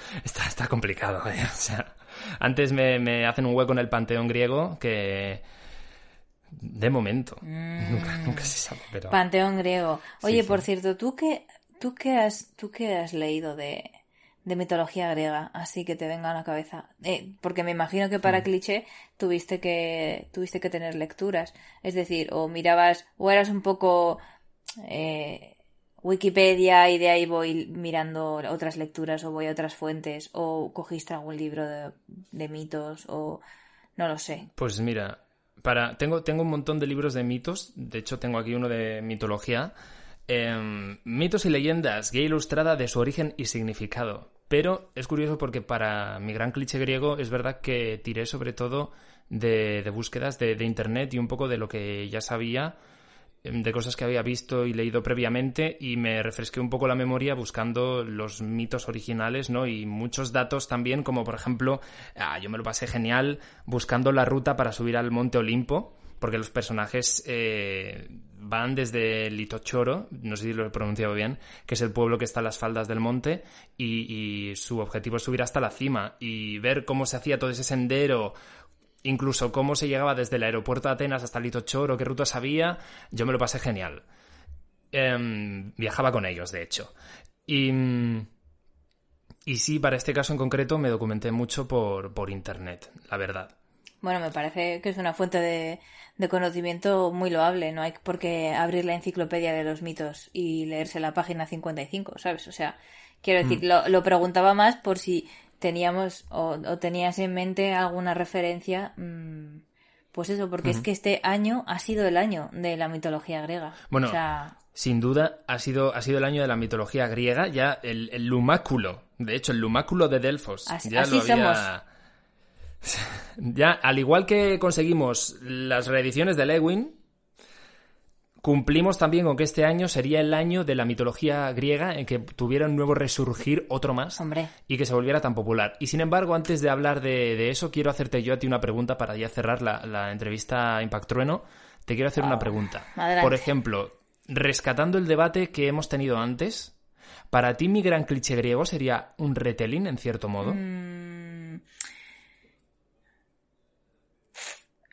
Speaker 1: está, está complicado, ¿eh? O sea, antes me, me hacen un hueco en el panteón griego que... De momento. Nunca, nunca se sabe, pero...
Speaker 2: Panteón griego. Oye,
Speaker 1: Sí,
Speaker 2: por cierto, ¿tú qué, tú qué has, tú qué has leído de, de mitología griega? Así que te venga a la cabeza. Eh, porque me imagino que
Speaker 1: Mm.
Speaker 2: para cliché tuviste que, tuviste que tener lecturas. Es decir, o mirabas, o eras un poco eh, Wikipedia y de ahí voy mirando otras lecturas o voy a otras fuentes, o cogiste algún libro de, mitos, o no lo sé.
Speaker 1: Pues mira, para tengo, tengo un montón de libros de mitos. De hecho, tengo aquí uno de mitología. Em, mitos y leyendas, guía ilustrada de su origen y significado. Pero es curioso porque para mi gran cliché griego es verdad que tiré sobre todo de, de búsquedas de, de internet y un poco de lo que ya sabía, de cosas que había visto y leído previamente y me refresqué un poco la memoria buscando los mitos originales, ¿no? Y muchos datos también, como por ejemplo, ah, yo me lo pasé genial buscando la ruta para subir al Monte Olimpo, porque los personajes eh, van desde Litochoro, no sé si lo he pronunciado bien, que es el pueblo que está a las faldas del monte, y su objetivo es subir hasta la cima y ver cómo se hacía todo ese sendero, incluso cómo se llegaba desde el aeropuerto de Atenas hasta Litochoro, qué rutas había, yo me lo pasé genial. Em, viajaba con ellos, de hecho. Y, y sí, para este caso en concreto me documenté mucho por, por internet, la verdad.
Speaker 2: Bueno, me parece que es una fuente de, de conocimiento muy loable. No hay por qué abrir la enciclopedia de los mitos y leerse la página 55, ¿sabes? O sea, quiero decir, lo, lo preguntaba más por si teníamos o, o tenías en mente alguna referencia. mm, pues eso, porque es que este año ha sido el año de la mitología griega.
Speaker 1: Bueno,
Speaker 2: o sea,
Speaker 1: Sin duda ha sido, ha sido el año de la mitología griega, ya el, el lumáculo, de hecho el lumáculo de Delfos.
Speaker 2: Así-
Speaker 1: ya
Speaker 2: así
Speaker 1: lo había... Ya, al igual que conseguimos las reediciones de Lewin, cumplimos también con que este año sería el año de la mitología griega en que tuviera un nuevo resurgir, otro más,
Speaker 2: hombre,
Speaker 1: y que se volviera tan popular. Y sin embargo, antes de hablar de, de eso, quiero hacerte yo a ti una pregunta para ya cerrar la, la entrevista a Impact Trueno. Te quiero hacer una pregunta.
Speaker 2: adelante.
Speaker 1: Por ejemplo, rescatando el debate que hemos tenido antes, ¿para ti mi gran cliché griego sería un retelling, en cierto modo?
Speaker 2: Mm.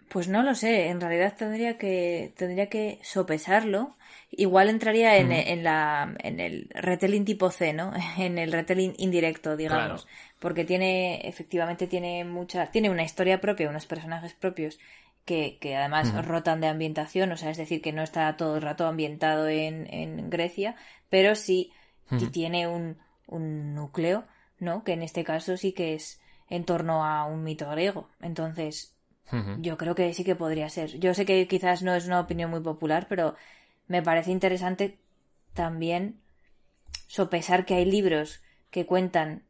Speaker 2: Pues no lo sé, en realidad tendría que, tendría que sopesarlo. Igual entraría en, en, la, en el retelling tipo C, ¿no? En el retelling indirecto, digamos. Porque tiene, efectivamente tiene mucha, tiene una historia propia, unos personajes propios que, que además rotan de ambientación, o sea, es decir, que no está todo el rato ambientado en, en Grecia, pero sí tiene un, un núcleo, ¿no? Que en este caso sí que es en torno a un mito griego. Entonces, yo creo que sí que podría ser. Yo sé que quizás no es una opinión muy popular, pero me parece interesante también sopesar que hay libros que cuentan.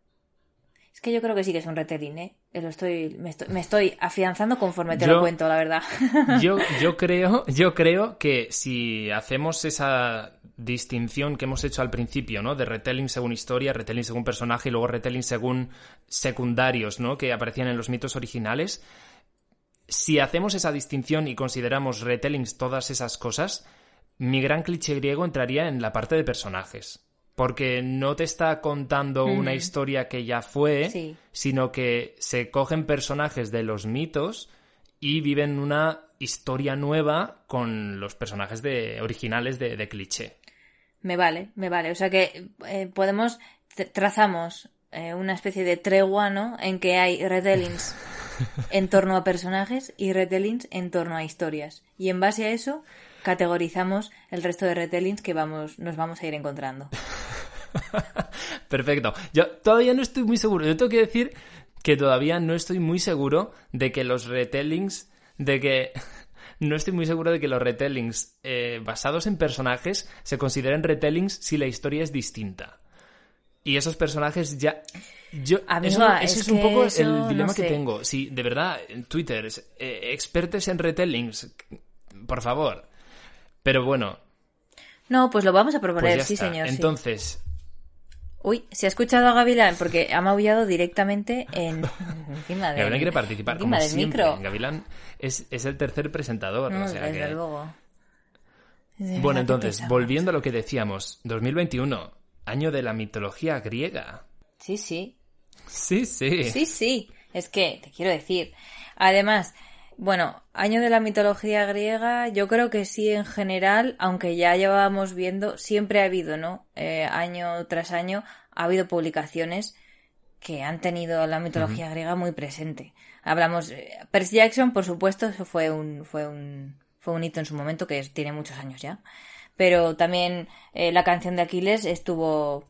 Speaker 2: Es que yo creo que sí que es un retelling, ¿eh? Lo estoy, me, estoy, afianzando conforme te lo cuento, la verdad.
Speaker 1: Yo, yo, creo, yo creo que si hacemos esa distinción que hemos hecho al principio, ¿no? De retelling según historia, retelling según personaje y luego retelling según secundarios, ¿no? Que aparecían en los mitos originales si hacemos esa distinción y consideramos retellings todas esas cosas, mi gran cliché griego entraría en la parte de personajes. Porque no te está contando una historia que ya fue, sino que se cogen personajes de los mitos y viven una historia nueva con los personajes de, originales de, cliché.
Speaker 2: Me vale, me vale. O sea que eh, podemos, trazamos eh, una especie de tregua, ¿no? En que hay retellings en torno a personajes y retellings en torno a historias. Y en base a eso categorizamos el resto de retellings que vamos, nos vamos a ir encontrando.
Speaker 1: Perfecto. Yo todavía no estoy muy seguro. Yo tengo que decir que todavía no estoy muy seguro de que los retellings, de que no estoy muy seguro de que los retellings eh, basados en personajes se consideren retellings si la historia es distinta. Y esos personajes ya yo, eso, es, un poco el dilema que tengo. Sí, de verdad, Twitter, eh, expertos en retellings, por favor. Pero bueno.
Speaker 2: No, pues lo vamos a proponer, pues sí, señor.
Speaker 1: Entonces.
Speaker 2: Uy, se ha escuchado a Gavilán porque ha maullado directamente en, encima de.
Speaker 1: Gavilán quiere participar como siempre. Micro. Gavilán es, es, el tercer presentador. o sea que... luego. Bueno, entonces, volviendo a lo que decíamos, 2021, año de la mitología griega.
Speaker 2: Sí, sí.
Speaker 1: Sí, sí.
Speaker 2: Sí, sí. Es que, te quiero decir. Además, bueno, año de la mitología griega, yo creo que sí en general, aunque ya llevábamos viendo, siempre ha habido, ¿no? Eh, año tras año ha habido publicaciones que han tenido la mitología griega muy presente. Hablamos, eh, Percy Jackson, por supuesto, eso fue un, fue un, fue un hito en su momento que tiene muchos años ya. Pero también eh, la canción de Aquiles estuvo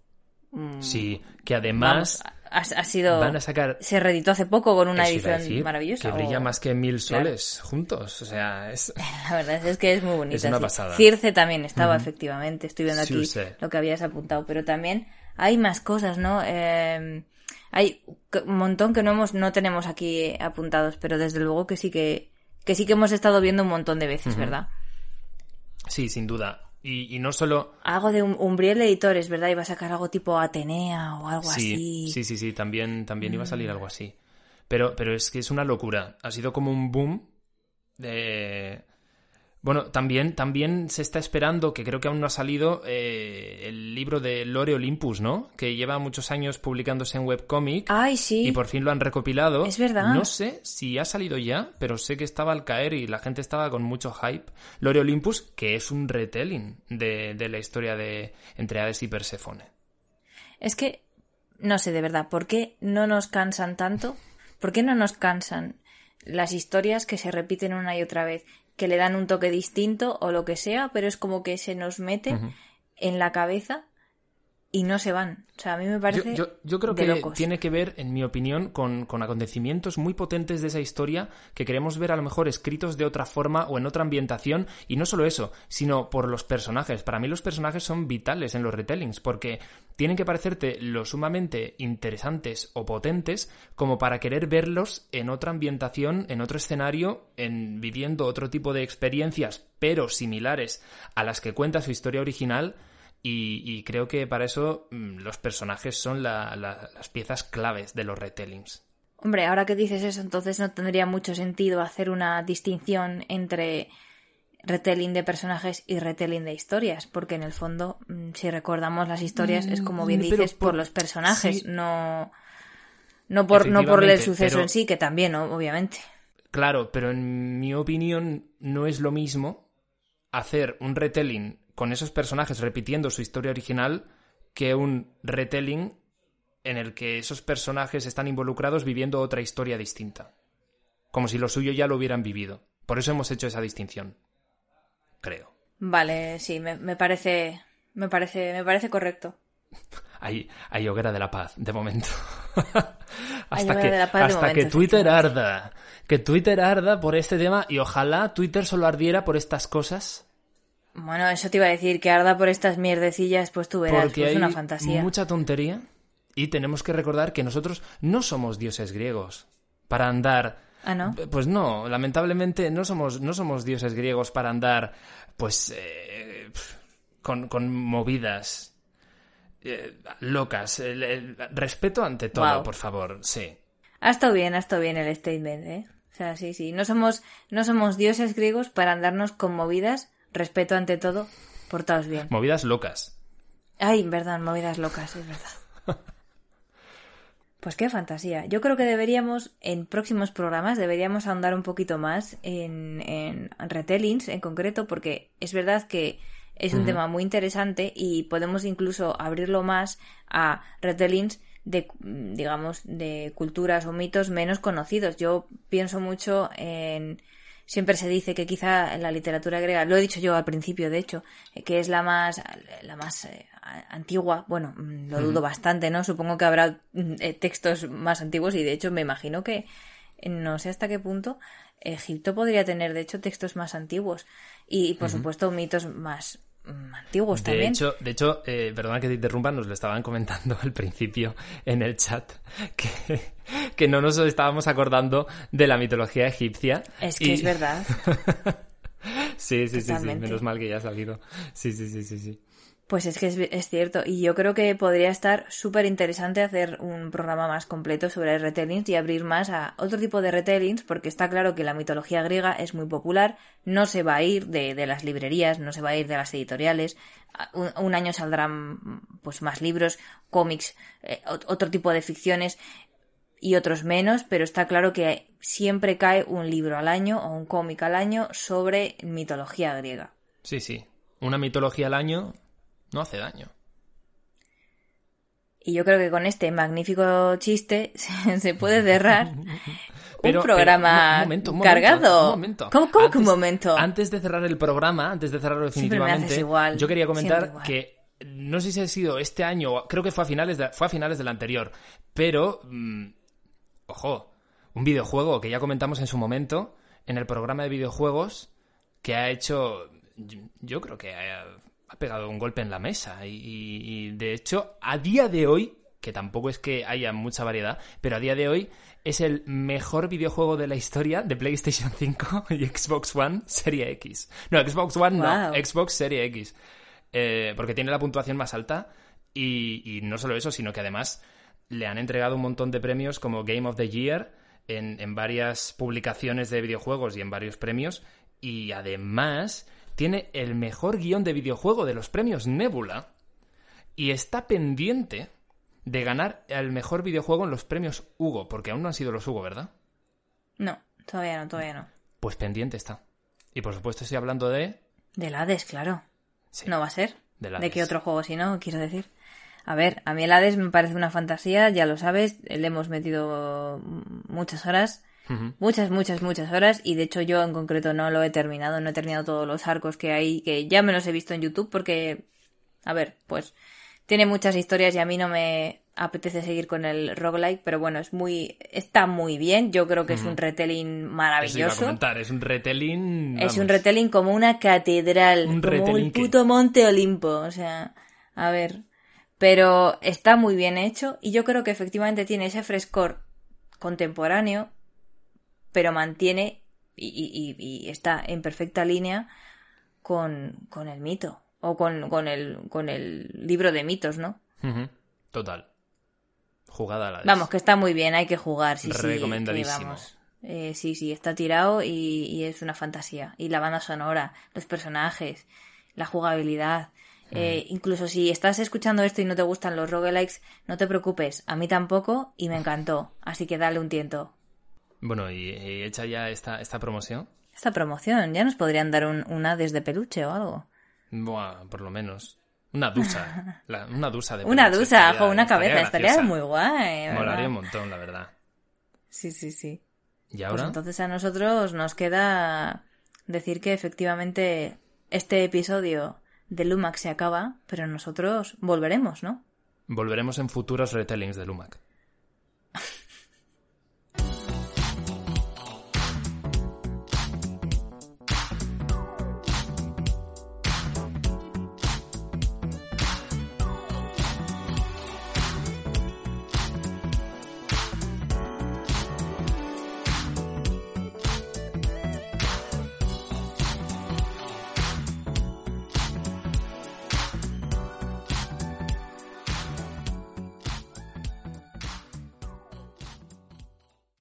Speaker 1: Mm. Sí, que además
Speaker 2: ha, sido van a sacar se reeditó hace poco con una edición maravillosa
Speaker 1: que brilla más que mil soles juntos o sea es
Speaker 2: la verdad es que es muy bonita
Speaker 1: es una pasada.
Speaker 2: Circe también estaba efectivamente estoy viendo aquí lo que habías apuntado pero también hay más cosas no eh, hay un montón que no hemos no tenemos aquí apuntados pero desde luego que sí que que sí que hemos estado viendo un montón de veces verdad
Speaker 1: sí sin duda y, no solo...
Speaker 2: Algo de Umbriel Editores, ¿verdad? Iba a sacar algo tipo Atenea o algo así.
Speaker 1: Sí, sí, sí, también, también iba a salir algo así. Pero, pero es que es una locura. Ha sido como un boom de, bueno, también, también se está esperando, que creo que aún no ha salido, eh, el libro de Lore Olympus, ¿no? Que lleva muchos años publicándose en webcomic.
Speaker 2: Ay, sí.
Speaker 1: Y por fin lo han recopilado.
Speaker 2: Es verdad.
Speaker 1: No sé si ha salido ya, pero sé que estaba al caer y la gente estaba con mucho hype. Lore Olympus, que es un retelling de, de la historia de entre Hades y Perséfone.
Speaker 2: Es que, no sé de verdad, ¿por qué no nos cansan tanto? ¿Por qué no nos cansan las historias que se repiten una y otra vez? Que le dan un toque distinto o lo que sea, pero es como que se nos mete en la cabeza y no se van. O sea, a mí me parece.
Speaker 1: Yo, creo que tiene que ver, en mi opinión, con, acontecimientos muy potentes de esa historia que queremos ver a lo mejor escritos de otra forma o en otra ambientación. Y no solo eso, sino por los personajes. Para mí, los personajes son vitales en los retellings porque tienen que parecerte lo sumamente interesantes o potentes como para querer verlos en otra ambientación, en otro escenario, en viviendo otro tipo de experiencias, pero similares a las que cuenta su historia original y, creo que para eso mm, los personajes son las piezas claves de los retellings.
Speaker 2: Hombre, ahora que dices eso, entonces no tendría mucho sentido hacer una distinción entre retelling de personajes y retelling de historias, porque en el fondo, mm, si recordamos las historias, es como bien
Speaker 1: Mm,
Speaker 2: dices, por,
Speaker 1: por-
Speaker 2: los personajes,
Speaker 1: sí.
Speaker 2: no, no por, no por el suceso
Speaker 1: pero-
Speaker 2: en sí, que también, obviamente.
Speaker 1: Claro, pero en mi opinión no es lo mismo hacer un retelling con esos personajes repitiendo su historia original que un retelling en el que esos personajes están involucrados viviendo otra historia distinta. Como si lo suyo ya lo hubieran vivido. Por eso hemos hecho esa distinción. Creo.
Speaker 2: Vale, sí, me, me parece, me parece, me parece correcto.
Speaker 1: Hay, hay hoguera de la paz, de momento. Hasta que, hasta
Speaker 2: momento,
Speaker 1: que Twitter arda. Que Twitter arda por este tema y ojalá Twitter solo ardiera por estas cosas.
Speaker 2: Bueno, eso te iba a decir, que arda por estas mierdecillas, pues tú verás,
Speaker 1: Porque
Speaker 2: pues
Speaker 1: hay
Speaker 2: una fantasía.
Speaker 1: mucha tontería y tenemos que recordar que nosotros no somos dioses griegos para andar.
Speaker 2: Ah, ¿no?
Speaker 1: Pues no, lamentablemente no somos, no somos dioses griegos para andar, pues, eh, con, con movidas eh, locas. El- el- respeto ante todo, por favor, sí.
Speaker 2: Ha estado bien, ha estado bien el statement, ¿eh? O sea, sí, sí. No somos, no somos dioses griegos para andarnos conmovidas, respeto ante todo, portaos bien.
Speaker 1: Movidas locas.
Speaker 2: Ay, verdad, movidas locas, es verdad. Pues qué fantasía. Yo creo que deberíamos, en próximos programas, deberíamos ahondar un poquito más en, en retellings en concreto, porque es verdad que es un tema muy interesante y podemos incluso abrirlo más a retellings de, digamos, de culturas o mitos menos conocidos. Yo pienso mucho en... Siempre se dice que quizá en la literatura griega, lo he dicho yo al principio, de hecho, eh, que es la más, la más eh, antigua. Bueno, mm, lo dudo bastante, ¿no? Supongo que habrá mm, eh, textos más antiguos y de hecho me imagino que no sé hasta qué punto Egipto podría tener, de hecho, textos más antiguos y, por supuesto, mitos más antiguos
Speaker 1: De
Speaker 2: también.
Speaker 1: hecho, de hecho eh, perdona que te interrumpa, nos lo estaban comentando al principio en el chat, que, que no nos estábamos acordando de la mitología egipcia.
Speaker 2: es que
Speaker 1: y-
Speaker 2: es verdad.
Speaker 1: Sí, sí, sí, sí, menos mal que ya ha salido. Sí, sí, sí, sí, sí.
Speaker 2: Pues es que es, cierto, y yo creo que podría estar súper interesante hacer un programa más completo sobre retellings y abrir más a otro tipo de retellings, porque está claro que la mitología griega es muy popular, no se va a ir de, de las librerías, no se va a ir de las editoriales, un, año saldrán pues más libros, cómics, eh, ot- otro tipo de ficciones y otros menos, pero está claro que siempre cae un libro al año o un cómic al año sobre mitología griega.
Speaker 1: Sí, sí. Una mitología al año no hace daño.
Speaker 2: Y yo creo que con este magnífico chiste se, puede cerrar
Speaker 1: Pero-
Speaker 2: un programa
Speaker 1: pero, un momento, un momento,
Speaker 2: cargado.
Speaker 1: un momento.
Speaker 2: ¿Cómo, cómo que un momento?
Speaker 1: Antes de cerrar el programa, antes de cerrarlo definitivamente,
Speaker 2: igual,
Speaker 1: yo quería comentar que no sé si ha sido este año, creo que fue a finales de, fue a finales del anterior, pero mm, ojo, un videojuego que ya comentamos en su momento en el programa de videojuegos que ha hecho, yo, yo creo que ha, ha pegado un golpe en la mesa y, y- y, de hecho a día de hoy, que tampoco es que haya mucha variedad, pero a día de hoy es el mejor videojuego de la historia de PlayStation 5 y Xbox One Serie X. No, Xbox One no. Xbox Serie X. Eh, porque tiene la puntuación más alta y, y no solo eso, sino que además le han entregado un montón de premios como Game of the Year en, en varias publicaciones de videojuegos y en varios premios. Y además tiene el mejor guion de videojuego de los premios Nebula. Y está pendiente de ganar el mejor videojuego en los premios Hugo, porque aún no han sido los Hugo, ¿verdad?
Speaker 2: No, todavía no, todavía no.
Speaker 1: Pues pendiente está. Y por supuesto estoy hablando de...
Speaker 2: Del Hades, claro.
Speaker 1: Sí,
Speaker 2: No va a ser.
Speaker 1: del
Speaker 2: ¿De qué otro juego si no? Quiero decir. A ver, a mí el Hades me parece una fantasía, ya lo sabes, le hemos metido muchas horas, Muchas, muchas, muchas horas, y de hecho yo en concreto no lo he terminado, no he terminado todos los arcos que hay, que ya me los he visto en YouTube porque, a ver, pues tiene muchas historias y a mí no me apetece seguir con el roguelike, pero bueno, es muy, está muy bien, yo creo que es un retelling
Speaker 1: iba a
Speaker 2: maravilloso.
Speaker 1: comentar, es un retelling...
Speaker 2: Es un retelling como una catedral,
Speaker 1: Un
Speaker 2: como
Speaker 1: que-
Speaker 2: puto Monte Olimpo. O sea, a ver. Pero está muy bien hecho y yo creo que efectivamente tiene ese frescor contemporáneo, pero mantiene y, y- y- y está en perfecta línea con, con el mito o con, con, el, con el libro de mitos, ¿no?
Speaker 1: Total. Jugada a la vez.
Speaker 2: Vamos, que está muy bien, hay que jugar, sí, sí.
Speaker 1: Recomendadísimo.
Speaker 2: vamos. Eh, sí, sí, está tirado y, y es una fantasía. Y la banda sonora, los personajes, la jugabilidad. Eh, incluso si estás escuchando esto y no te gustan los roguelikes, no te preocupes, a mí tampoco y me encantó, así que dale un tiento.
Speaker 1: Bueno, y, y hecha ya esta, esta promoción,
Speaker 2: Esta promoción, ya nos podrían dar un, una desde peluche o algo.
Speaker 1: buah, por lo menos. Una dusa. la- una dusa de
Speaker 2: Una
Speaker 1: peluche
Speaker 2: dusa
Speaker 1: estaría-
Speaker 2: una cabeza, estaría muy guay. ¿verdad?
Speaker 1: Molaría un montón, la verdad.
Speaker 2: Sí, sí, sí.
Speaker 1: ¿Y
Speaker 2: Pues
Speaker 1: ahora?
Speaker 2: entonces a nosotros nos queda decir que efectivamente este episodio de Lumax se acaba, pero nosotros volveremos, ¿no?
Speaker 1: Volveremos en futuros retellings de Lumac.